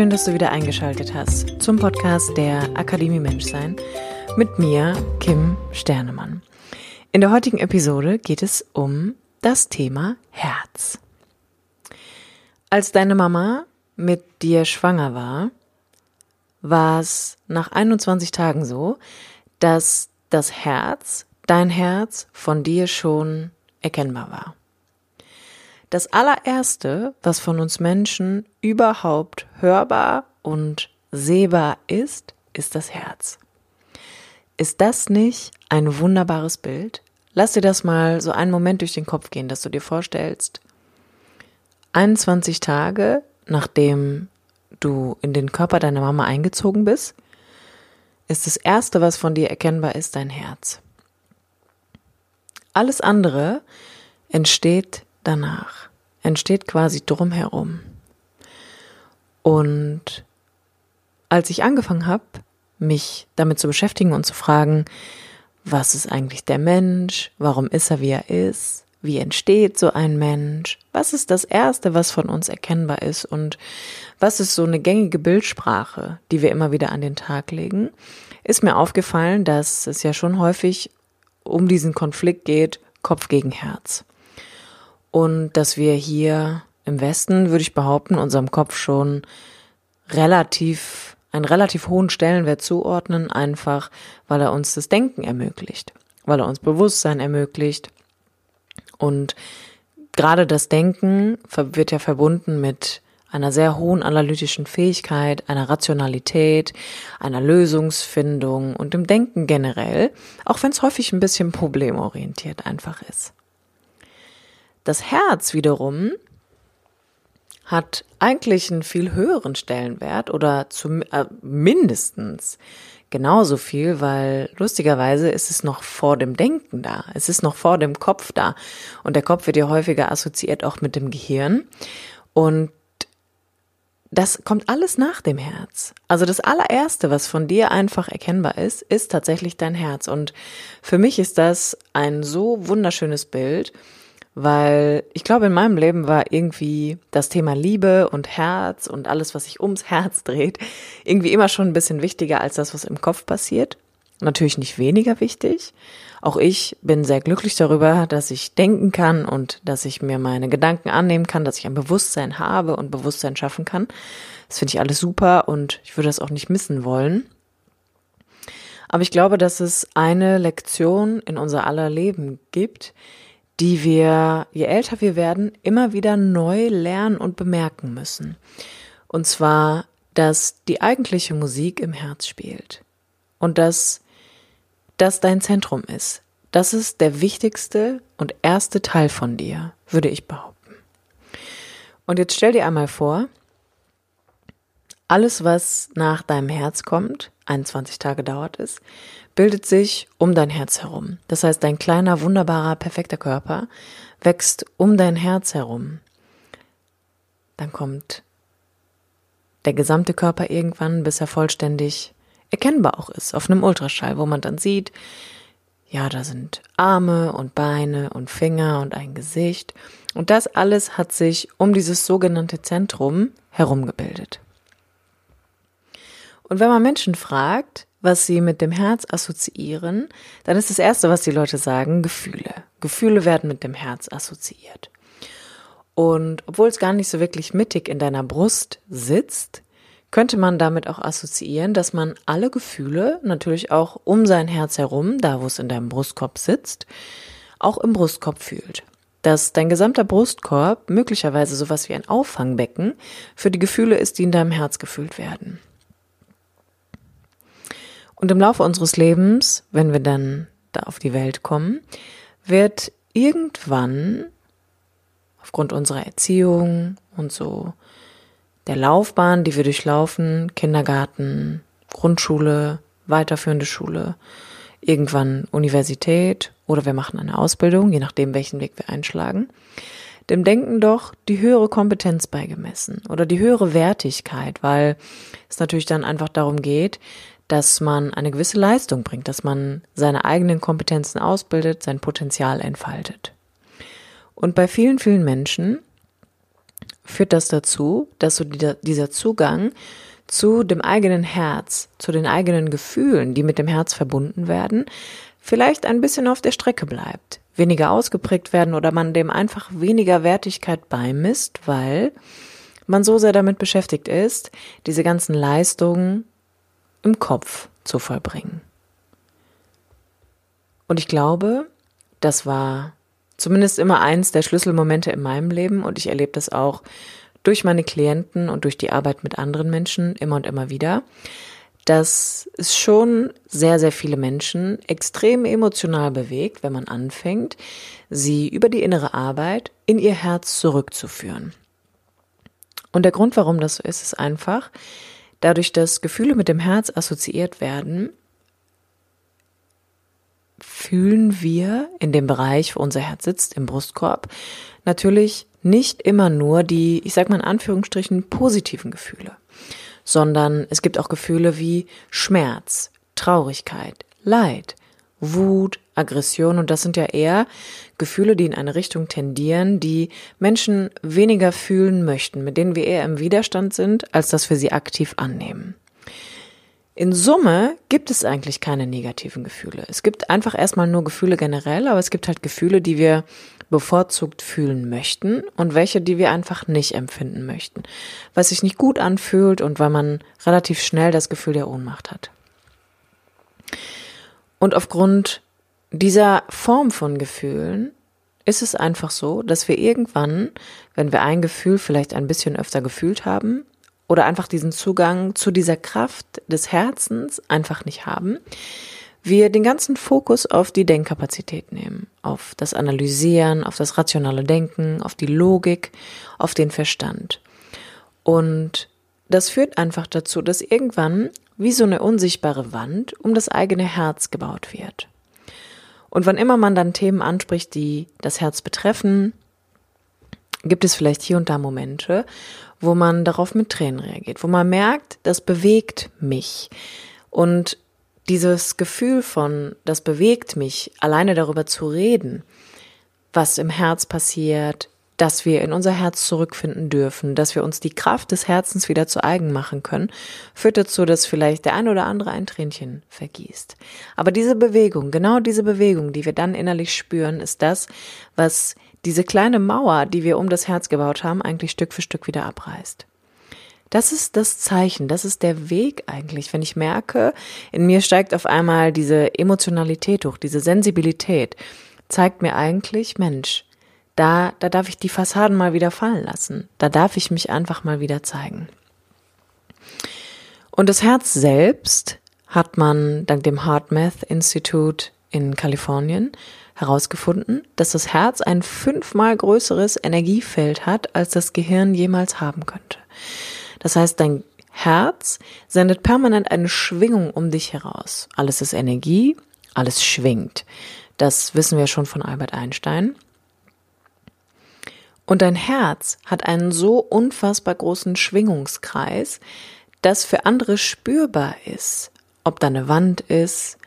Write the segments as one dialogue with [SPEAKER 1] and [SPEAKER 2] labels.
[SPEAKER 1] Schön, dass du wieder eingeschaltet hast zum Podcast der Akademie Menschsein mit mir, Kim Sternemann. In der heutigen Episode geht es um das Thema Herz. Als deine Mama mit dir schwanger war, war es nach 21 Tagen so, dass das Herz, dein Herz von dir schon erkennbar war. Das allererste, was von uns Menschen überhaupt hörbar und sehbar ist, ist das Herz. Ist das nicht ein wunderbares Bild? Lass dir das mal so einen Moment durch den Kopf gehen, dass du dir vorstellst, 21 Tage nachdem du in den Körper deiner Mama eingezogen bist, ist das Erste, was von dir erkennbar ist, dein Herz. Alles andere entsteht danach entsteht quasi drumherum. Und als ich angefangen habe, mich damit zu beschäftigen und zu fragen, was ist eigentlich der Mensch, warum ist er, wie er ist, wie entsteht so ein Mensch, was ist das Erste, was von uns erkennbar ist? Und was ist so eine gängige Bildsprache, die wir immer wieder an den Tag legen, ist mir aufgefallen, dass es ja schon häufig um diesen Konflikt geht, Kopf gegen Herz und dass wir hier im Westen, würde ich behaupten, unserem Kopf schon relativ, einen relativ hohen Stellenwert zuordnen, einfach weil er uns das Denken ermöglicht, weil er uns Bewusstsein ermöglicht. Und gerade das Denken wird ja verbunden mit einer sehr hohen analytischen Fähigkeit, einer Rationalität, einer Lösungsfindung und dem Denken generell, auch wenn es häufig ein bisschen problemorientiert einfach ist. Das Herz wiederum hat eigentlich einen viel höheren Stellenwert oder zum, äh, mindestens genauso viel, weil lustigerweise ist es noch vor dem Denken da. Es ist noch vor dem Kopf da. Und der Kopf wird ja häufiger assoziiert auch mit dem Gehirn. Und das kommt alles nach dem Herz. Also das allererste, was von dir einfach erkennbar ist, ist tatsächlich dein Herz. Und für mich ist das ein so wunderschönes Bild, weil ich glaube, in meinem Leben war irgendwie das Thema Liebe und Herz und alles, was sich ums Herz dreht, irgendwie immer schon ein bisschen wichtiger als das, was im Kopf passiert. Natürlich nicht weniger wichtig. Auch ich bin sehr glücklich darüber, dass ich denken kann und dass ich mir meine Gedanken annehmen kann, dass ich ein Bewusstsein habe und Bewusstsein schaffen kann. Das finde ich alles super und ich würde das auch nicht missen wollen. Aber ich glaube, dass es eine Lektion in unser aller Leben gibt, die wir, je älter wir werden, immer wieder neu lernen und bemerken müssen. Und zwar, dass die eigentliche Musik im Herz spielt und dass das dein Zentrum ist. Das ist der wichtigste und erste Teil von dir, würde ich behaupten. Und jetzt stell dir einmal vor, alles, was nach deinem Herz kommt, 21 Tage dauert es, bildet sich um dein Herz herum. Das heißt, dein kleiner, wunderbarer, perfekter Körper wächst um dein Herz herum. Dann kommt der gesamte Körper irgendwann, bis er vollständig erkennbar auch ist, auf einem Ultraschall, wo man dann sieht, ja, da sind Arme und Beine und Finger und ein Gesicht. Und das alles hat sich um dieses sogenannte Zentrum herumgebildet. Und wenn man Menschen fragt, was sie mit dem Herz assoziieren, dann ist das Erste, was die Leute sagen, Gefühle. Gefühle werden mit dem Herz assoziiert. Und obwohl es gar nicht so wirklich mittig in deiner Brust sitzt, könnte man damit auch assoziieren, dass man alle Gefühle natürlich auch um sein Herz herum, da wo es in deinem Brustkorb sitzt, auch im Brustkorb fühlt. Dass dein gesamter Brustkorb möglicherweise sowas wie ein Auffangbecken für die Gefühle ist, die in deinem Herz gefühlt werden. Und im Laufe unseres Lebens, wenn wir dann da auf die Welt kommen, wird irgendwann aufgrund unserer Erziehung und so der Laufbahn, die wir durchlaufen, Kindergarten, Grundschule, weiterführende Schule, irgendwann Universität oder wir machen eine Ausbildung, je nachdem, welchen Weg wir einschlagen, dem Denken doch die höhere Kompetenz beigemessen oder die höhere Wertigkeit, weil es natürlich dann einfach darum geht, dass man eine gewisse Leistung bringt, dass man seine eigenen Kompetenzen ausbildet, sein Potenzial entfaltet. Und bei vielen, vielen Menschen führt das dazu, dass so dieser Zugang zu dem eigenen Herz, zu den eigenen Gefühlen, die mit dem Herz verbunden werden, vielleicht ein bisschen auf der Strecke bleibt, weniger ausgeprägt werden oder man dem einfach weniger Wertigkeit beimisst, weil man so sehr damit beschäftigt ist, diese ganzen Leistungen im Kopf zu vollbringen. Und ich glaube, das war zumindest immer eins der Schlüsselmomente in meinem Leben und ich erlebe das auch durch meine Klienten und durch die Arbeit mit anderen Menschen immer und immer wieder, dass es schon sehr, sehr viele Menschen extrem emotional bewegt, wenn man anfängt, sie über die innere Arbeit in ihr Herz zurückzuführen. Und der Grund, warum das so ist, ist einfach, dadurch, dass Gefühle mit dem Herz assoziiert werden, fühlen wir in dem Bereich, wo unser Herz sitzt, im Brustkorb, natürlich nicht immer nur die, ich sag mal in Anführungsstrichen, positiven Gefühle, sondern es gibt auch Gefühle wie Schmerz, Traurigkeit, Leid, Wut, Aggression und das sind ja eher Gefühle, die in eine Richtung tendieren, die Menschen weniger fühlen möchten, mit denen wir eher im Widerstand sind, als dass wir sie aktiv annehmen. In Summe gibt es eigentlich keine negativen Gefühle. Es gibt einfach erstmal nur Gefühle generell, aber es gibt halt Gefühle, die wir bevorzugt fühlen möchten und welche, die wir einfach nicht empfinden möchten, was sich nicht gut anfühlt und weil man relativ schnell das Gefühl der Ohnmacht hat. Und aufgrund dieser Form von Gefühlen ist es einfach so, dass wir irgendwann, wenn wir ein Gefühl vielleicht ein bisschen öfter gefühlt haben oder einfach diesen Zugang zu dieser Kraft des Herzens einfach nicht haben, wir den ganzen Fokus auf die Denkkapazität nehmen, auf das Analysieren, auf das rationale Denken, auf die Logik, auf den Verstand. Und das führt einfach dazu, dass irgendwann wie so eine unsichtbare Wand um das eigene Herz gebaut wird. Und wann immer man dann Themen anspricht, die das Herz betreffen, gibt es vielleicht hier und da Momente, wo man darauf mit Tränen reagiert, wo man merkt, das bewegt mich. Und dieses Gefühl von, das bewegt mich, alleine darüber zu reden, was im Herz passiert, dass wir in unser Herz zurückfinden dürfen, dass wir uns die Kraft des Herzens wieder zu eigen machen können, führt dazu, dass vielleicht der ein oder andere ein Tränchen vergießt. Aber diese Bewegung, genau diese Bewegung, die wir dann innerlich spüren, ist das, was diese kleine Mauer, die wir um das Herz gebaut haben, eigentlich Stück für Stück wieder abreißt. Das ist das Zeichen, das ist der Weg eigentlich, wenn ich merke, in mir steigt auf einmal diese Emotionalität hoch, diese Sensibilität, zeigt mir eigentlich, Mensch, da, da darf ich die Fassaden mal wieder fallen lassen. Da darf ich mich einfach mal wieder zeigen. Und das Herz selbst hat man dank dem HeartMath Institute in Kalifornien herausgefunden, dass das Herz ein fünfmal größeres Energiefeld hat, als das Gehirn jemals haben könnte. Das heißt, dein Herz sendet permanent eine Schwingung um dich heraus. Alles ist Energie, alles schwingt. Das wissen wir schon von Albert Einstein. Und dein Herz hat einen so unfassbar großen Schwingungskreis, dass für andere spürbar ist, ob da eine Wand ist,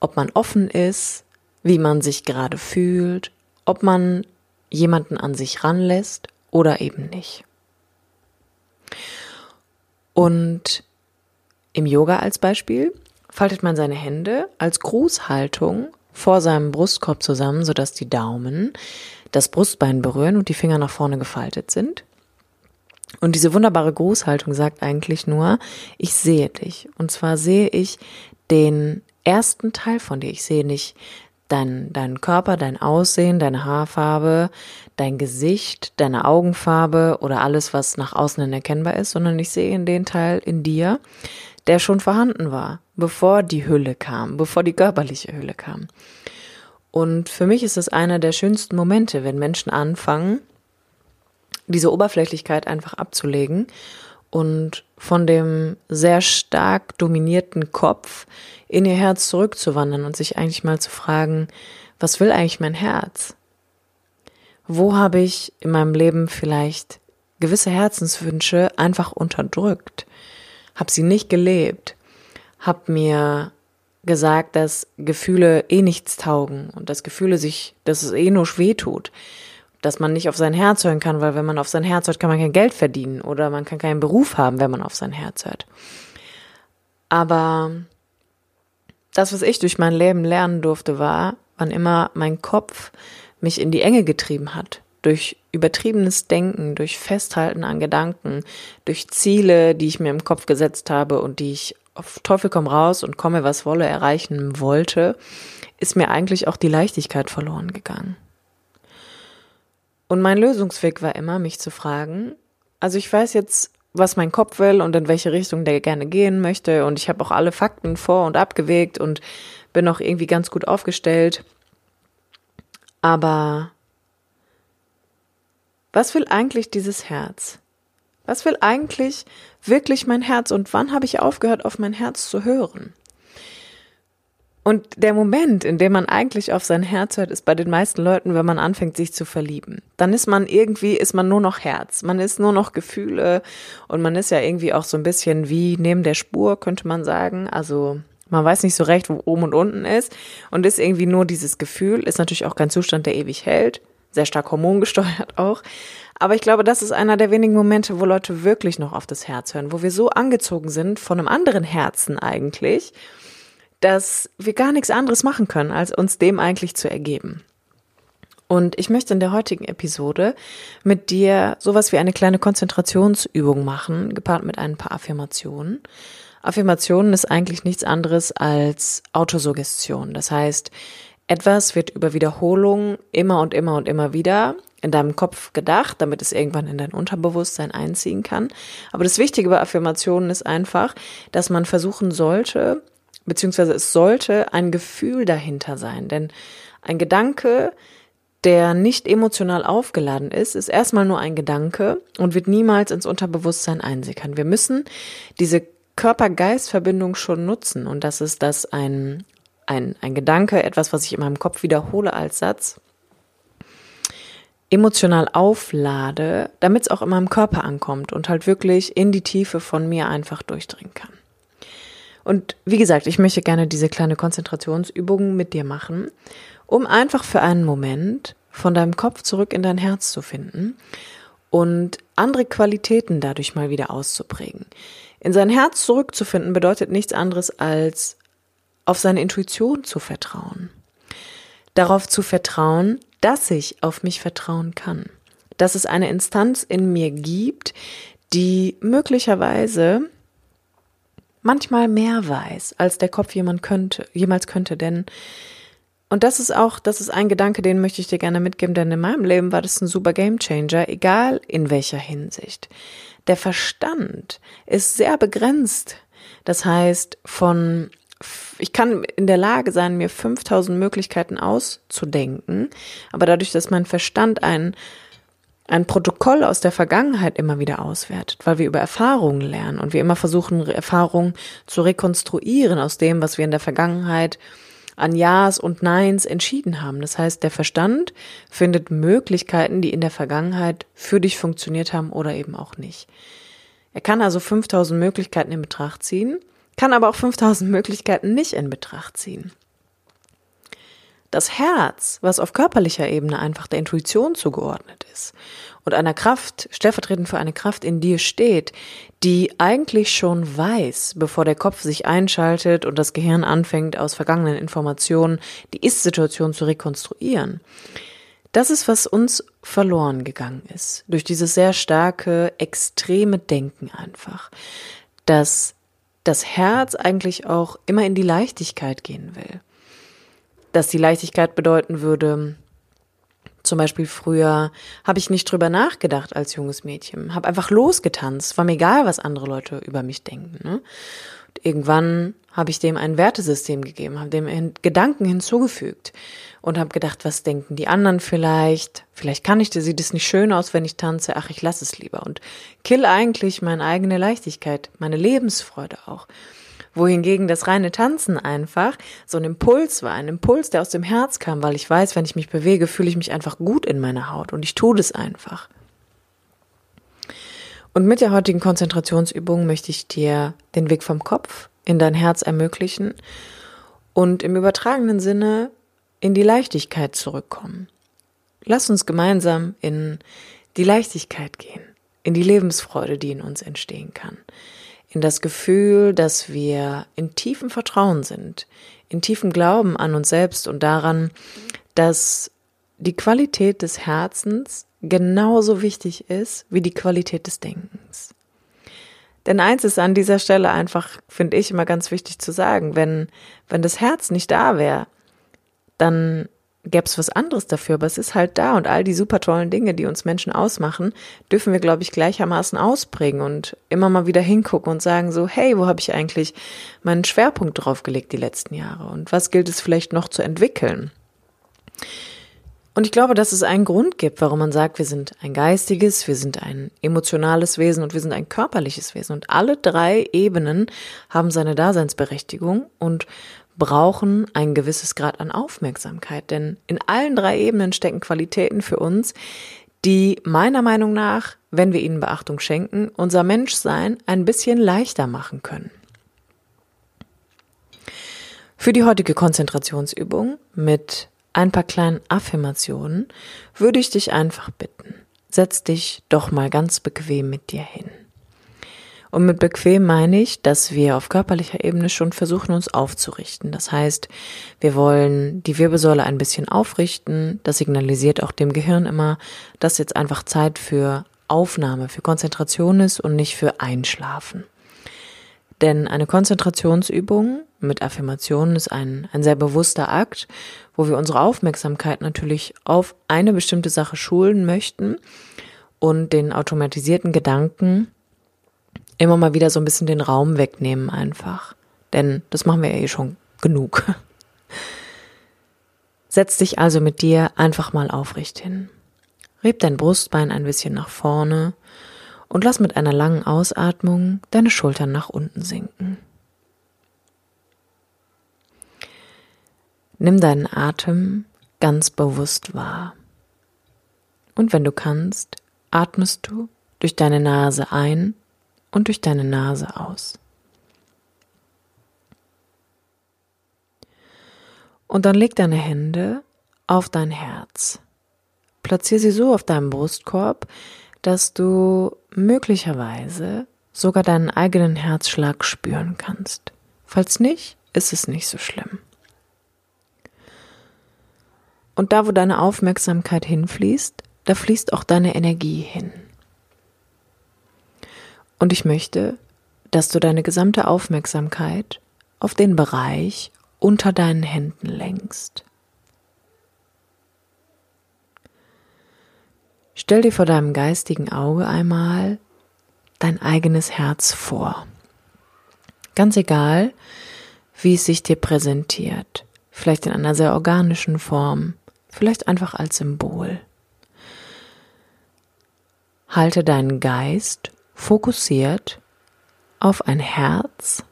[SPEAKER 1] ob man offen ist, wie man sich gerade fühlt, ob man jemanden an sich ranlässt oder eben nicht. Und im Yoga als Beispiel faltet man seine Hände als Grußhaltung vor seinem Brustkorb zusammen, sodass die Daumen das Brustbein berühren und die Finger nach vorne gefaltet sind. Und diese wunderbare Grußhaltung sagt eigentlich nur, ich sehe dich. Und zwar sehe ich den ersten Teil von dir. Ich sehe nicht deinen dein Körper, dein Aussehen, deine Haarfarbe, dein Gesicht, deine Augenfarbe oder alles, was nach außen hin erkennbar ist, sondern ich sehe in den Teil in dir, der schon vorhanden war, bevor die Hülle kam, bevor die körperliche Hülle kam. Und für mich ist es einer der schönsten Momente, wenn Menschen anfangen, diese Oberflächlichkeit einfach abzulegen und von dem sehr stark dominierten Kopf in ihr Herz zurückzuwandern und sich eigentlich mal zu fragen, was will eigentlich mein Herz? Wo habe ich in meinem Leben vielleicht gewisse Herzenswünsche einfach unterdrückt? Hab sie nicht gelebt? Hab mir gesagt, dass Gefühle eh nichts taugen und dass Gefühle sich, dass es eh nur schwer tut, dass man nicht auf sein Herz hören kann, weil wenn man auf sein Herz hört, kann man kein Geld verdienen oder man kann keinen Beruf haben, wenn man auf sein Herz hört. Aber das, was ich durch mein Leben lernen durfte, war, wann immer mein Kopf mich in die Enge getrieben hat, durch übertriebenes Denken, durch Festhalten an Gedanken, durch Ziele, die ich mir im Kopf gesetzt habe und die ich auf Teufel komm raus und komme was wolle erreichen wollte, ist mir eigentlich auch die Leichtigkeit verloren gegangen. Und mein Lösungsweg war immer, mich zu fragen, also ich weiß jetzt, was mein Kopf will und in welche Richtung der gerne gehen möchte und ich habe auch alle Fakten vor und abgewegt und bin auch irgendwie ganz gut aufgestellt. Aber was will eigentlich dieses Herz? Was will eigentlich wirklich mein Herz und wann habe ich aufgehört, auf mein Herz zu hören? Und der Moment, in dem man eigentlich auf sein Herz hört, ist bei den meisten Leuten, wenn man anfängt, sich zu verlieben. Dann ist man irgendwie, ist man nur noch Herz. Man ist nur noch Gefühle und man ist ja irgendwie auch so ein bisschen wie neben der Spur, könnte man sagen. Also man weiß nicht so recht, wo oben und unten ist und ist irgendwie nur dieses Gefühl, ist natürlich auch kein Zustand, der ewig hält. Sehr stark hormongesteuert auch. Aber ich glaube, das ist einer der wenigen Momente, wo Leute wirklich noch auf das Herz hören, wo wir so angezogen sind von einem anderen Herzen eigentlich, dass wir gar nichts anderes machen können, als uns dem eigentlich zu ergeben. Und ich möchte in der heutigen Episode mit dir sowas wie eine kleine Konzentrationsübung machen, gepaart mit ein paar Affirmationen. Affirmationen ist eigentlich nichts anderes als Autosuggestion. Das heißt, etwas wird über Wiederholung immer und immer und immer wieder in deinem Kopf gedacht, damit es irgendwann in dein Unterbewusstsein einziehen kann. Aber das Wichtige bei Affirmationen ist einfach, dass man versuchen sollte, beziehungsweise es sollte ein Gefühl dahinter sein. Denn ein Gedanke, der nicht emotional aufgeladen ist, ist erstmal nur ein Gedanke und wird niemals ins Unterbewusstsein einsickern. Wir müssen diese Körper-Geist-Verbindung schon nutzen und das ist das ein, ein, ein Gedanke, etwas, was ich in meinem Kopf wiederhole als Satz, emotional auflade, damit es auch in meinem Körper ankommt und halt wirklich in die Tiefe von mir einfach durchdringen kann. Und wie gesagt, ich möchte gerne diese kleine Konzentrationsübung mit dir machen, um einfach für einen Moment von deinem Kopf zurück in dein Herz zu finden und andere Qualitäten dadurch mal wieder auszuprägen. In sein Herz zurückzufinden bedeutet nichts anderes als auf seine Intuition zu vertrauen. Darauf zu vertrauen, dass ich auf mich vertrauen kann. Dass es eine Instanz in mir gibt, die möglicherweise manchmal mehr weiß, als der Kopf jemand könnte, jemals könnte, denn und das ist auch, das ist ein Gedanke, den möchte ich dir gerne mitgeben, denn in meinem Leben war das ein super Gamechanger, egal in welcher Hinsicht. Der Verstand ist sehr begrenzt. Das heißt, von ich kann in der Lage sein, mir 5000 Möglichkeiten auszudenken, aber dadurch, dass mein Verstand ein ein Protokoll aus der Vergangenheit immer wieder auswertet, weil wir über Erfahrungen lernen und wir immer versuchen, Erfahrungen zu rekonstruieren aus dem, was wir in der Vergangenheit an Ja's und Neins entschieden haben. Das heißt, der Verstand findet Möglichkeiten, die in der Vergangenheit für dich funktioniert haben oder eben auch nicht. Er kann also 5000 Möglichkeiten in Betracht ziehen, kann aber auch 5000 Möglichkeiten nicht in Betracht ziehen. Das Herz, was auf körperlicher Ebene einfach der Intuition zugeordnet ist und einer Kraft, stellvertretend für eine Kraft in dir steht, die eigentlich schon weiß, bevor der Kopf sich einschaltet und das Gehirn anfängt, aus vergangenen Informationen die Ist-Situation zu rekonstruieren. Das ist, was uns verloren gegangen ist. Durch dieses sehr starke, extreme Denken einfach. Dass das Herz eigentlich auch immer in die Leichtigkeit gehen will dass die Leichtigkeit bedeuten würde, zum Beispiel früher habe ich nicht drüber nachgedacht als junges Mädchen, habe einfach losgetanzt, war mir egal, was andere Leute über mich denken. Ne? irgendwann habe ich dem ein Wertesystem gegeben, habe dem Gedanken hinzugefügt und habe gedacht, was denken die anderen vielleicht? Vielleicht kann ich, sieht es nicht schön aus, wenn ich tanze. Ach, ich lasse es lieber und kill eigentlich meine eigene Leichtigkeit, meine Lebensfreude auch. Wohingegen das reine Tanzen einfach so ein Impuls war, ein Impuls, der aus dem Herz kam, weil ich weiß, wenn ich mich bewege, fühle ich mich einfach gut in meiner Haut und ich tue das einfach. Und mit der heutigen Konzentrationsübung möchte ich dir den Weg vom Kopf in dein Herz ermöglichen und im übertragenen Sinne in die Leichtigkeit zurückkommen. Lass uns gemeinsam in die Leichtigkeit gehen, in die Lebensfreude, die in uns entstehen kann, in das Gefühl, dass wir in tiefem Vertrauen sind, in tiefem Glauben an uns selbst und daran, dass die Qualität des Herzens genauso wichtig ist wie die Qualität des Denkens. Denn eins ist an dieser Stelle einfach, finde ich, immer ganz wichtig zu sagen, wenn, wenn das Herz nicht da wäre, dann gäbe es was anderes dafür, aber es ist halt da und all die super tollen Dinge, die uns Menschen ausmachen, dürfen wir, glaube ich, gleichermaßen ausprägen und immer mal wieder hingucken und sagen so, hey, wo habe ich eigentlich meinen Schwerpunkt draufgelegt die letzten Jahre und was gilt es vielleicht noch zu entwickeln? Und ich glaube, dass es einen Grund gibt, warum man sagt, wir sind ein geistiges, wir sind ein emotionales Wesen und wir sind ein körperliches Wesen. Und alle drei Ebenen haben seine Daseinsberechtigung und brauchen ein gewisses Grad an Aufmerksamkeit. Denn in allen drei Ebenen stecken Qualitäten für uns, die meiner Meinung nach, wenn wir ihnen Beachtung schenken, unser Menschsein ein bisschen leichter machen können. Für die heutige Konzentrationsübung mit ein paar kleinen Affirmationen, würde ich dich einfach bitten, setz dich doch mal ganz bequem mit dir hin. Und mit bequem meine ich, dass wir auf körperlicher Ebene schon versuchen, uns aufzurichten. Das heißt, wir wollen die Wirbelsäule ein bisschen aufrichten. Das signalisiert auch dem Gehirn immer, dass jetzt einfach Zeit für Aufnahme, für Konzentration ist und nicht für Einschlafen. Denn eine Konzentrationsübung mit Affirmationen ist ein, ein sehr bewusster Akt, wo wir unsere Aufmerksamkeit natürlich auf eine bestimmte Sache schulen möchten und den automatisierten Gedanken immer mal wieder so ein bisschen den Raum wegnehmen einfach. Denn das machen wir ja eh schon genug. Setz dich also mit dir einfach mal aufrecht hin. Reb dein Brustbein ein bisschen nach vorne und lass mit einer langen Ausatmung deine Schultern nach unten sinken. Nimm deinen Atem ganz bewusst wahr. Und wenn du kannst, atmest du durch deine Nase ein und durch deine Nase aus. Und dann leg deine Hände auf dein Herz. Platziere sie so auf deinem Brustkorb, dass du möglicherweise sogar deinen eigenen Herzschlag spüren kannst. Falls nicht, ist es nicht so schlimm. Und da, wo deine Aufmerksamkeit hinfließt, da fließt auch deine Energie hin. Und ich möchte, dass du deine gesamte Aufmerksamkeit auf den Bereich unter deinen Händen lenkst. Stell dir vor deinem geistigen Auge einmal dein eigenes Herz vor. Ganz egal, wie es sich dir präsentiert. Vielleicht in einer sehr organischen Form, vielleicht einfach als Symbol. Halte deinen Geist fokussiert auf ein Herz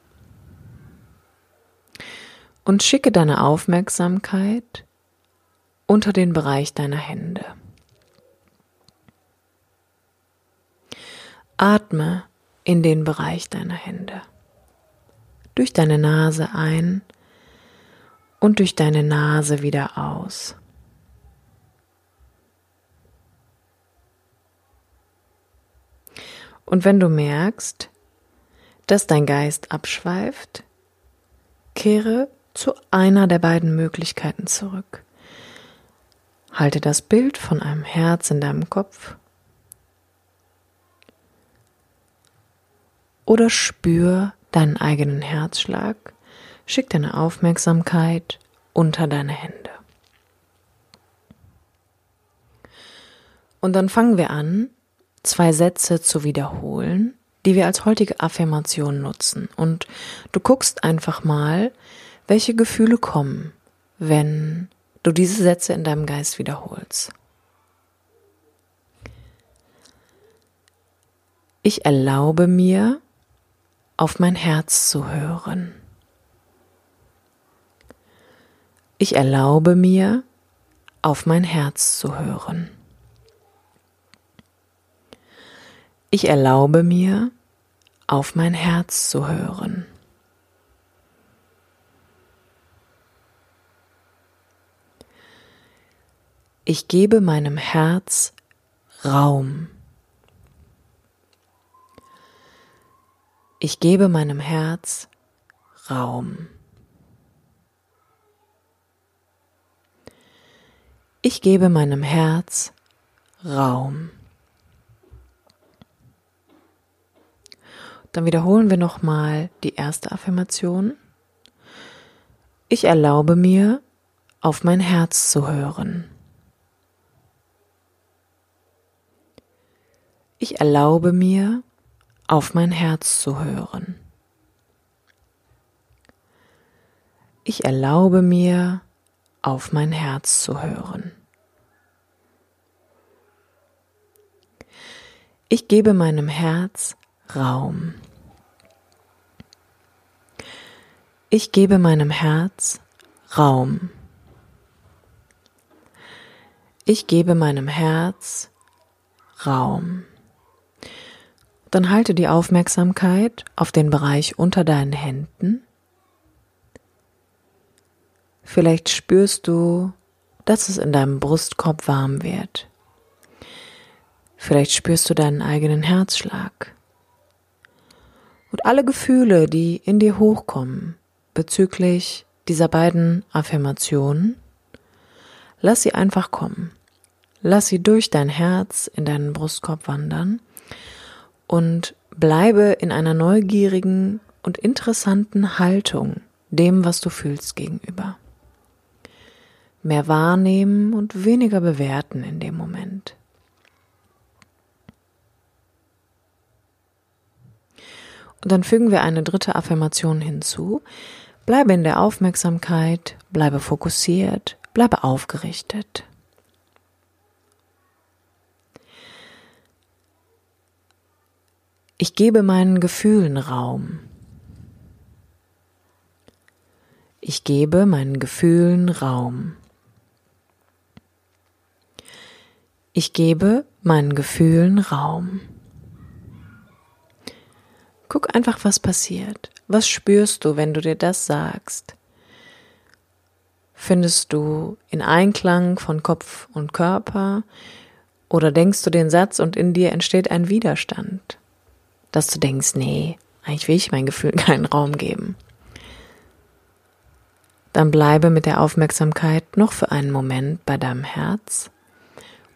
[SPEAKER 1] und schicke deine Aufmerksamkeit unter den Bereich deiner Hände. Atme in den Bereich deiner Hände. Durch deine Nase ein und durch deine Nase wieder aus. Und wenn du merkst, dass dein Geist abschweift, kehre zu einer der beiden Möglichkeiten zurück. Halte das Bild von einem Herz in deinem Kopf oder spür deinen eigenen Herzschlag, schick deine Aufmerksamkeit unter deine Hände. Und dann fangen wir an, zwei Sätze zu wiederholen, die wir als heutige Affirmation nutzen. Und du guckst einfach mal, welche Gefühle kommen, wenn du diese Sätze in deinem Geist wiederholst. Ich erlaube mir, auf mein Herz zu hören. Ich erlaube mir, auf mein Herz zu hören. Ich erlaube mir, auf mein Herz zu hören. Ich gebe meinem Herz Raum. Ich gebe meinem Herz Raum. Ich gebe meinem Herz Raum. Dann wiederholen wir nochmal die erste Affirmation. Ich erlaube mir, auf mein Herz zu hören. Ich erlaube mir, auf mein Herz zu hören. Ich erlaube mir, auf mein Herz zu hören. Ich gebe meinem Herz Raum. Ich gebe meinem Herz Raum. Ich gebe meinem Herz Raum. Dann halte die Aufmerksamkeit auf den Bereich unter deinen Händen Vielleicht spürst du, dass es in deinem Brustkorb warm wird. Vielleicht spürst du deinen eigenen Herzschlag. Und alle Gefühle, die in dir hochkommen bezüglich dieser beiden Affirmationen, lass sie einfach kommen. Lass sie durch dein Herz in deinen Brustkorb wandern und bleibe in einer neugierigen und interessanten Haltung dem, was du fühlst, gegenüber mehr wahrnehmen und weniger bewerten in dem Moment. Und dann fügen wir eine dritte Affirmation hinzu. Bleibe in der Aufmerksamkeit, bleibe fokussiert, bleibe aufgerichtet. Ich gebe meinen Gefühlen Raum. Ich gebe meinen Gefühlen Raum. Ich gebe meinen Gefühlen Raum. Guck einfach, was passiert. Was spürst du, wenn du dir das sagst? Findest du in Einklang von Kopf und Körper? Oder denkst du den Satz und in dir entsteht ein Widerstand? Dass du denkst, nee, eigentlich will ich mein Gefühl keinen Raum geben. Dann bleibe mit der Aufmerksamkeit noch für einen Moment bei deinem Herz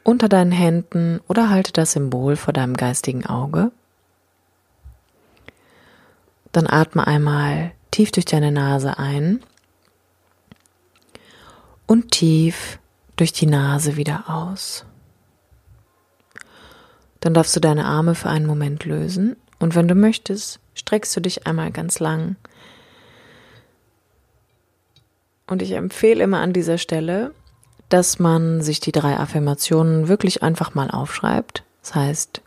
[SPEAKER 1] unter deinen Händen oder halte das Symbol vor deinem geistigen Auge. Dann atme einmal tief durch deine Nase ein und tief durch die Nase wieder aus. Dann darfst du deine Arme für einen Moment lösen und wenn du möchtest, streckst du dich einmal ganz lang. Und ich empfehle immer an dieser Stelle, dass man sich die drei Affirmationen wirklich einfach mal aufschreibt. Das heißt,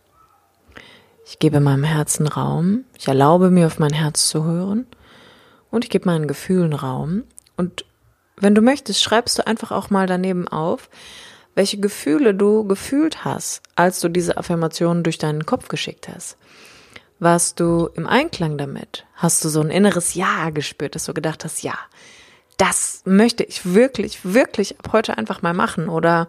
[SPEAKER 1] ich gebe meinem Herzen Raum, ich erlaube mir auf mein Herz zu hören und ich gebe meinen Gefühlen Raum. Und wenn du möchtest, schreibst du einfach auch mal daneben auf, welche Gefühle du gefühlt hast, als du diese Affirmationen durch deinen Kopf geschickt hast. Warst du im Einklang damit? Hast du so ein inneres Ja gespürt, dass du gedacht hast, ja, das möchte ich wirklich, wirklich ab heute einfach mal machen? Oder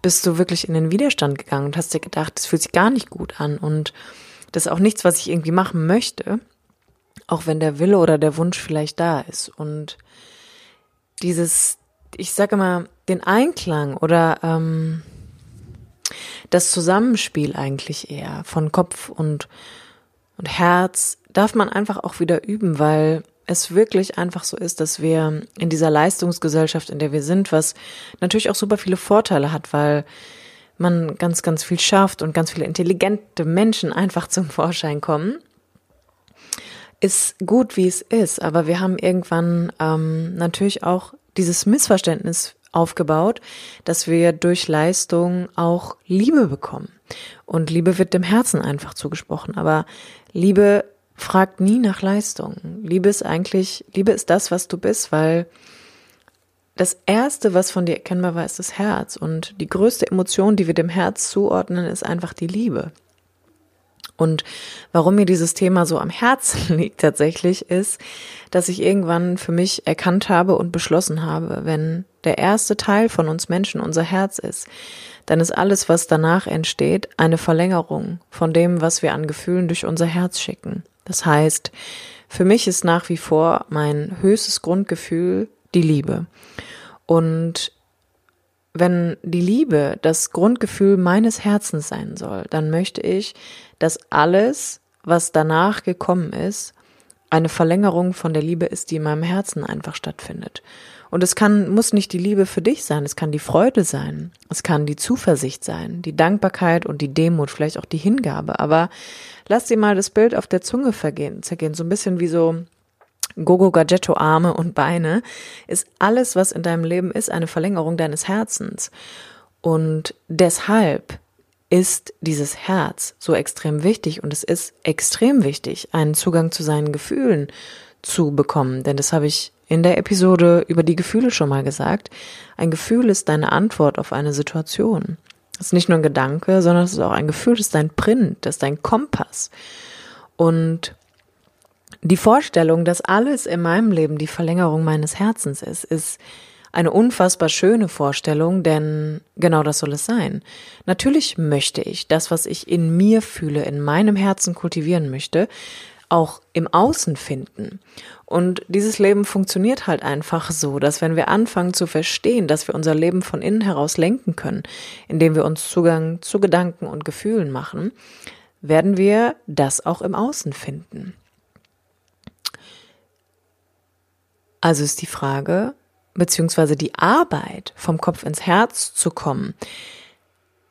[SPEAKER 1] bist du wirklich in den Widerstand gegangen und hast dir gedacht, das fühlt sich gar nicht gut an und das ist auch nichts, was ich irgendwie machen möchte, auch wenn der Wille oder der Wunsch vielleicht da ist. Und dieses, ich sage mal, den Einklang oder ähm, das Zusammenspiel eigentlich eher von Kopf und, und Herz darf man einfach auch wieder üben, weil es wirklich einfach so ist, dass wir in dieser Leistungsgesellschaft, in der wir sind, was natürlich auch super viele Vorteile hat, weil man ganz, ganz viel schafft und ganz viele intelligente Menschen einfach zum Vorschein kommen. ist gut, wie es ist, aber wir haben irgendwann ähm, natürlich auch dieses Missverständnis aufgebaut, dass wir durch Leistung auch Liebe bekommen. Und Liebe wird dem Herzen einfach zugesprochen. Aber Liebe fragt nie nach Leistung. Liebe ist eigentlich, Liebe ist das, was du bist, weil das erste, was von dir erkennbar war, ist das Herz. Und die größte Emotion, die wir dem Herz zuordnen, ist einfach die Liebe. Und warum mir dieses Thema so am Herzen liegt tatsächlich, ist, dass ich irgendwann für mich erkannt habe und beschlossen habe, wenn der erste Teil von uns Menschen unser Herz ist, dann ist alles, was danach entsteht, eine Verlängerung von dem, was wir an Gefühlen durch unser Herz schicken. Das heißt, für mich ist nach wie vor mein höchstes Grundgefühl die Liebe. Und wenn die Liebe das Grundgefühl meines Herzens sein soll, dann möchte ich, dass alles, was danach gekommen ist, eine Verlängerung von der Liebe ist, die in meinem Herzen einfach stattfindet. Und es kann, muss nicht die Liebe für dich sein, es kann die Freude sein, es kann die Zuversicht sein, die Dankbarkeit und die Demut, vielleicht auch die Hingabe. Aber lass dir mal das Bild auf der Zunge vergehen, zergehen, so ein bisschen wie so Gogo Gadgetto Arme und Beine, ist alles, was in deinem Leben ist, eine Verlängerung deines Herzens. Und deshalb ist dieses Herz so extrem wichtig und es ist extrem wichtig, einen Zugang zu seinen Gefühlen zu bekommen. Denn das habe ich in der Episode über die Gefühle schon mal gesagt. Ein Gefühl ist deine Antwort auf eine Situation. Es ist nicht nur ein Gedanke, sondern es ist auch ein Gefühl, das ist dein Print, das ist dein Kompass. Und die Vorstellung, dass alles in meinem Leben die Verlängerung meines Herzens ist, ist eine unfassbar schöne Vorstellung, denn genau das soll es sein. Natürlich möchte ich das, was ich in mir fühle, in meinem Herzen kultivieren möchte, auch im Außen finden. Und dieses Leben funktioniert halt einfach so, dass wenn wir anfangen zu verstehen, dass wir unser Leben von innen heraus lenken können, indem wir uns Zugang zu Gedanken und Gefühlen machen, werden wir das auch im Außen finden. Also ist die Frage, beziehungsweise die Arbeit vom Kopf ins Herz zu kommen,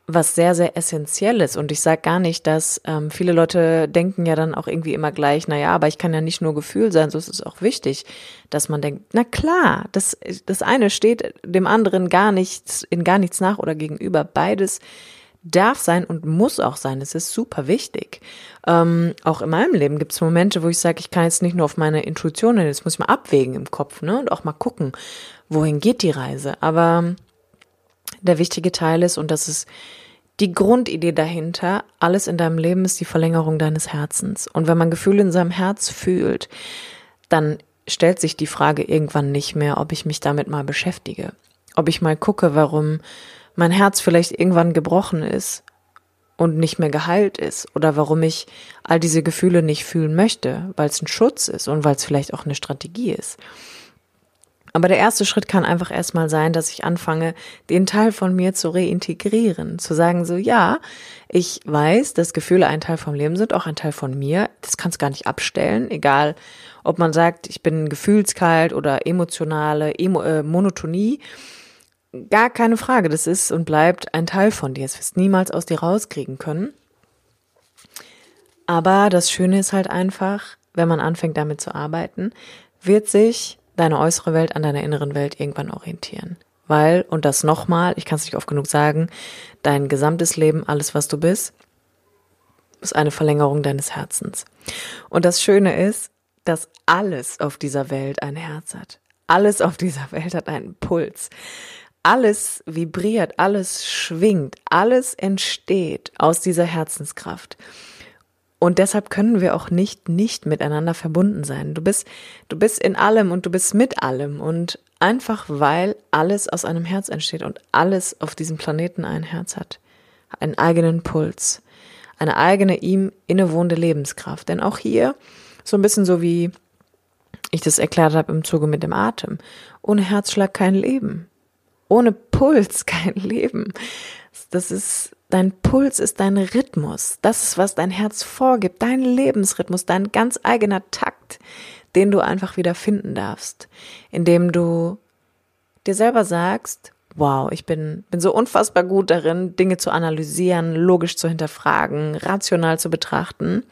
[SPEAKER 1] was sehr, sehr essentiell ist. Und ich sage gar nicht, dass ähm, viele Leute denken ja dann auch irgendwie immer gleich, na ja, aber ich kann ja nicht nur Gefühl sein, so ist es auch wichtig, dass man denkt, na klar, das, das eine steht dem anderen gar nichts, in gar nichts nach oder gegenüber. Beides darf sein und muss auch sein. Es ist super wichtig. Ähm, auch in meinem Leben gibt es Momente, wo ich sage, ich kann jetzt nicht nur auf meine Intuition, jetzt muss ich mal abwägen im Kopf, ne? Und auch mal gucken, wohin geht die Reise. Aber der wichtige Teil ist, und das ist die Grundidee dahinter, alles in deinem Leben ist die Verlängerung deines Herzens. Und wenn man Gefühle in seinem Herz fühlt, dann stellt sich die Frage irgendwann nicht mehr, ob ich mich damit mal beschäftige. Ob ich mal gucke, warum mein Herz vielleicht irgendwann gebrochen ist und nicht mehr geheilt ist oder warum ich all diese Gefühle nicht fühlen möchte, weil es ein Schutz ist und weil es vielleicht auch eine Strategie ist. Aber der erste Schritt kann einfach erstmal sein, dass ich anfange, den Teil von mir zu reintegrieren, zu sagen so, ja, ich weiß, dass Gefühle ein Teil vom Leben sind, auch ein Teil von mir. Das kannst gar nicht abstellen, egal ob man sagt, ich bin gefühlskalt oder emotionale Emo äh, Monotonie Gar keine Frage, das ist und bleibt ein Teil von dir. Es wirst niemals aus dir rauskriegen können. Aber das Schöne ist halt einfach, wenn man anfängt damit zu arbeiten, wird sich deine äußere Welt an deiner inneren Welt irgendwann orientieren. Weil, und das nochmal, ich kann es nicht oft genug sagen, dein gesamtes Leben, alles was du bist, ist eine Verlängerung deines Herzens. Und das Schöne ist, dass alles auf dieser Welt ein Herz hat. Alles auf dieser Welt hat einen Puls alles vibriert, alles schwingt, alles entsteht aus dieser Herzenskraft. Und deshalb können wir auch nicht nicht miteinander verbunden sein. Du bist, du bist in allem und du bist mit allem und einfach weil alles aus einem Herz entsteht und alles auf diesem Planeten ein Herz hat, einen eigenen Puls, eine eigene ihm innewohnende Lebenskraft. Denn auch hier so ein bisschen so wie ich das erklärt habe im Zuge mit dem Atem. Ohne Herzschlag kein Leben. Ohne Puls kein Leben. Das ist, dein Puls ist dein Rhythmus. Das ist, was dein Herz vorgibt. Dein Lebensrhythmus, dein ganz eigener Takt, den du einfach wieder finden darfst. Indem du dir selber sagst, wow, ich bin, bin so unfassbar gut darin, Dinge zu analysieren, logisch zu hinterfragen, rational zu betrachten.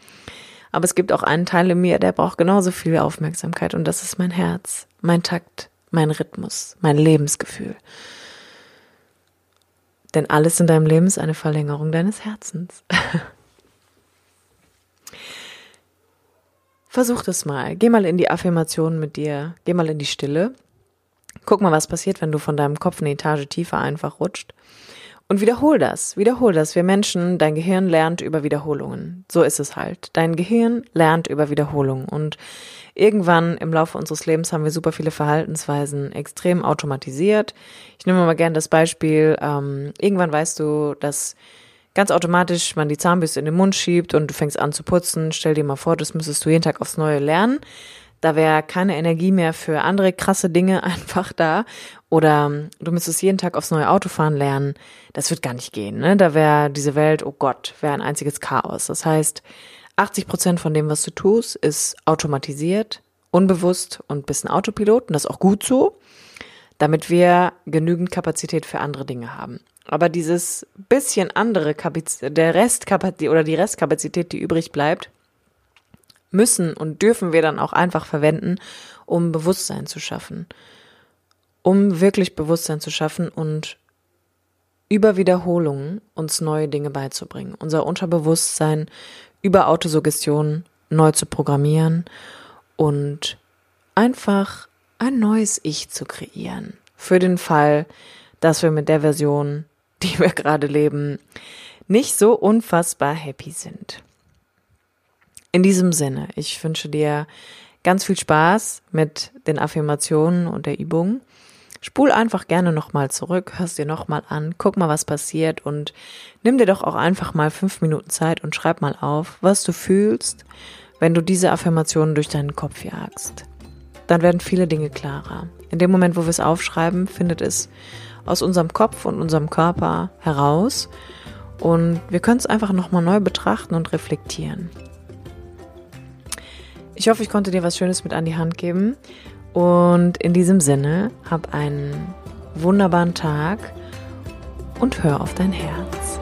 [SPEAKER 1] Aber es gibt auch einen Teil in mir, der braucht genauso viel Aufmerksamkeit und das ist mein Herz, mein Takt, mein Rhythmus, mein Lebensgefühl. Denn alles in deinem Leben ist eine Verlängerung deines Herzens. Versuch das mal. Geh mal in die Affirmation mit dir. Geh mal in die Stille. Guck mal, was passiert, wenn du von deinem Kopf eine Etage tiefer einfach rutscht. Und wiederhol das, wiederhol das. Wir Menschen, dein Gehirn lernt über Wiederholungen. So ist es halt. Dein Gehirn lernt über Wiederholungen. Und irgendwann im Laufe unseres Lebens haben wir super viele Verhaltensweisen extrem automatisiert. Ich nehme mal gerne das Beispiel, ähm, irgendwann weißt du, dass ganz automatisch man die Zahnbürste in den Mund schiebt und du fängst an zu putzen. Stell dir mal vor, das müsstest du jeden Tag aufs Neue lernen. Da wäre keine Energie mehr für andere krasse Dinge einfach da. Oder ähm, du müsstest jeden Tag aufs neue Auto fahren lernen. Das wird gar nicht gehen. Ne? Da wäre diese Welt, oh Gott, wäre ein einziges Chaos. Das heißt, 80 Prozent von dem, was du tust, ist automatisiert, unbewusst und bisschen Autopilot. Und das ist auch gut so, damit wir genügend Kapazität für andere Dinge haben. Aber dieses bisschen andere Kapazität, der Restkapazität oder die Restkapazität, die übrig bleibt, müssen und dürfen wir dann auch einfach verwenden, um Bewusstsein zu schaffen. Um wirklich Bewusstsein zu schaffen und über Wiederholungen uns neue Dinge beizubringen. Unser Unterbewusstsein über Autosuggestion neu zu programmieren und einfach ein neues Ich zu kreieren. Für den Fall, dass wir mit der Version, die wir gerade leben, nicht so unfassbar happy sind. In diesem Sinne, ich wünsche dir ganz viel Spaß mit den Affirmationen und der Übung. Spul einfach gerne nochmal zurück, hörst dir nochmal an, guck mal, was passiert und nimm dir doch auch einfach mal fünf Minuten Zeit und schreib mal auf, was du fühlst, wenn du diese Affirmationen durch deinen Kopf jagst. Dann werden viele Dinge klarer. In dem Moment, wo wir es aufschreiben, findet es aus unserem Kopf und unserem Körper heraus und wir können es einfach nochmal neu betrachten und reflektieren. Ich hoffe, ich konnte dir was Schönes mit an die Hand geben. Und in diesem Sinne, hab einen wunderbaren Tag und hör auf dein Herz.